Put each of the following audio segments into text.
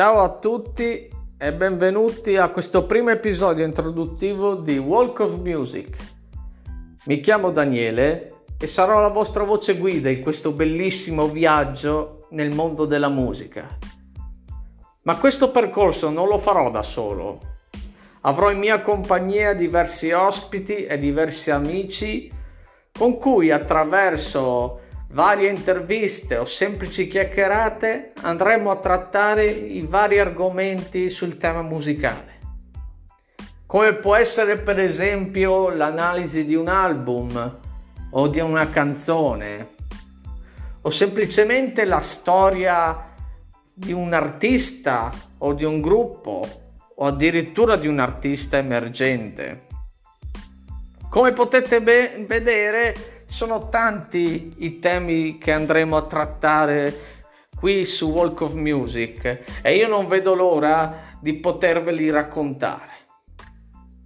Ciao a tutti e benvenuti a questo primo episodio introduttivo di Walk of Music. Mi chiamo Daniele e sarò la vostra voce guida in questo bellissimo viaggio nel mondo della musica. Ma questo percorso non lo farò da solo. Avrò in mia compagnia diversi ospiti e diversi amici con cui attraverso varie interviste o semplici chiacchierate andremo a trattare i vari argomenti sul tema musicale. Come può essere per esempio l'analisi di un album o di una canzone o semplicemente la storia di un artista o di un gruppo o addirittura di un artista emergente. Come potete be- vedere, sono tanti i temi che andremo a trattare qui su Walk of Music e io non vedo l'ora di poterveli raccontare.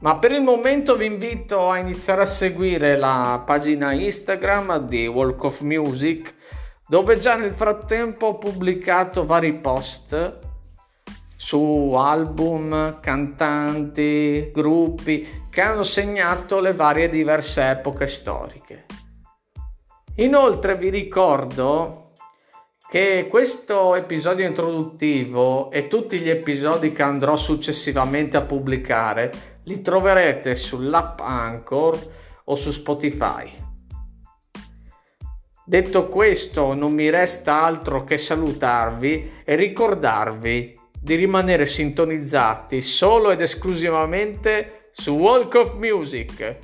Ma per il momento vi invito a iniziare a seguire la pagina Instagram di Walk of Music dove già nel frattempo ho pubblicato vari post su album, cantanti, gruppi che hanno segnato le varie diverse epoche storiche. Inoltre vi ricordo che questo episodio introduttivo e tutti gli episodi che andrò successivamente a pubblicare li troverete sull'app Anchor o su Spotify. Detto questo, non mi resta altro che salutarvi e ricordarvi di rimanere sintonizzati solo ed esclusivamente su Walk of Music.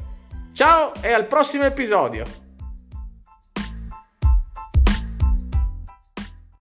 Ciao e al prossimo episodio!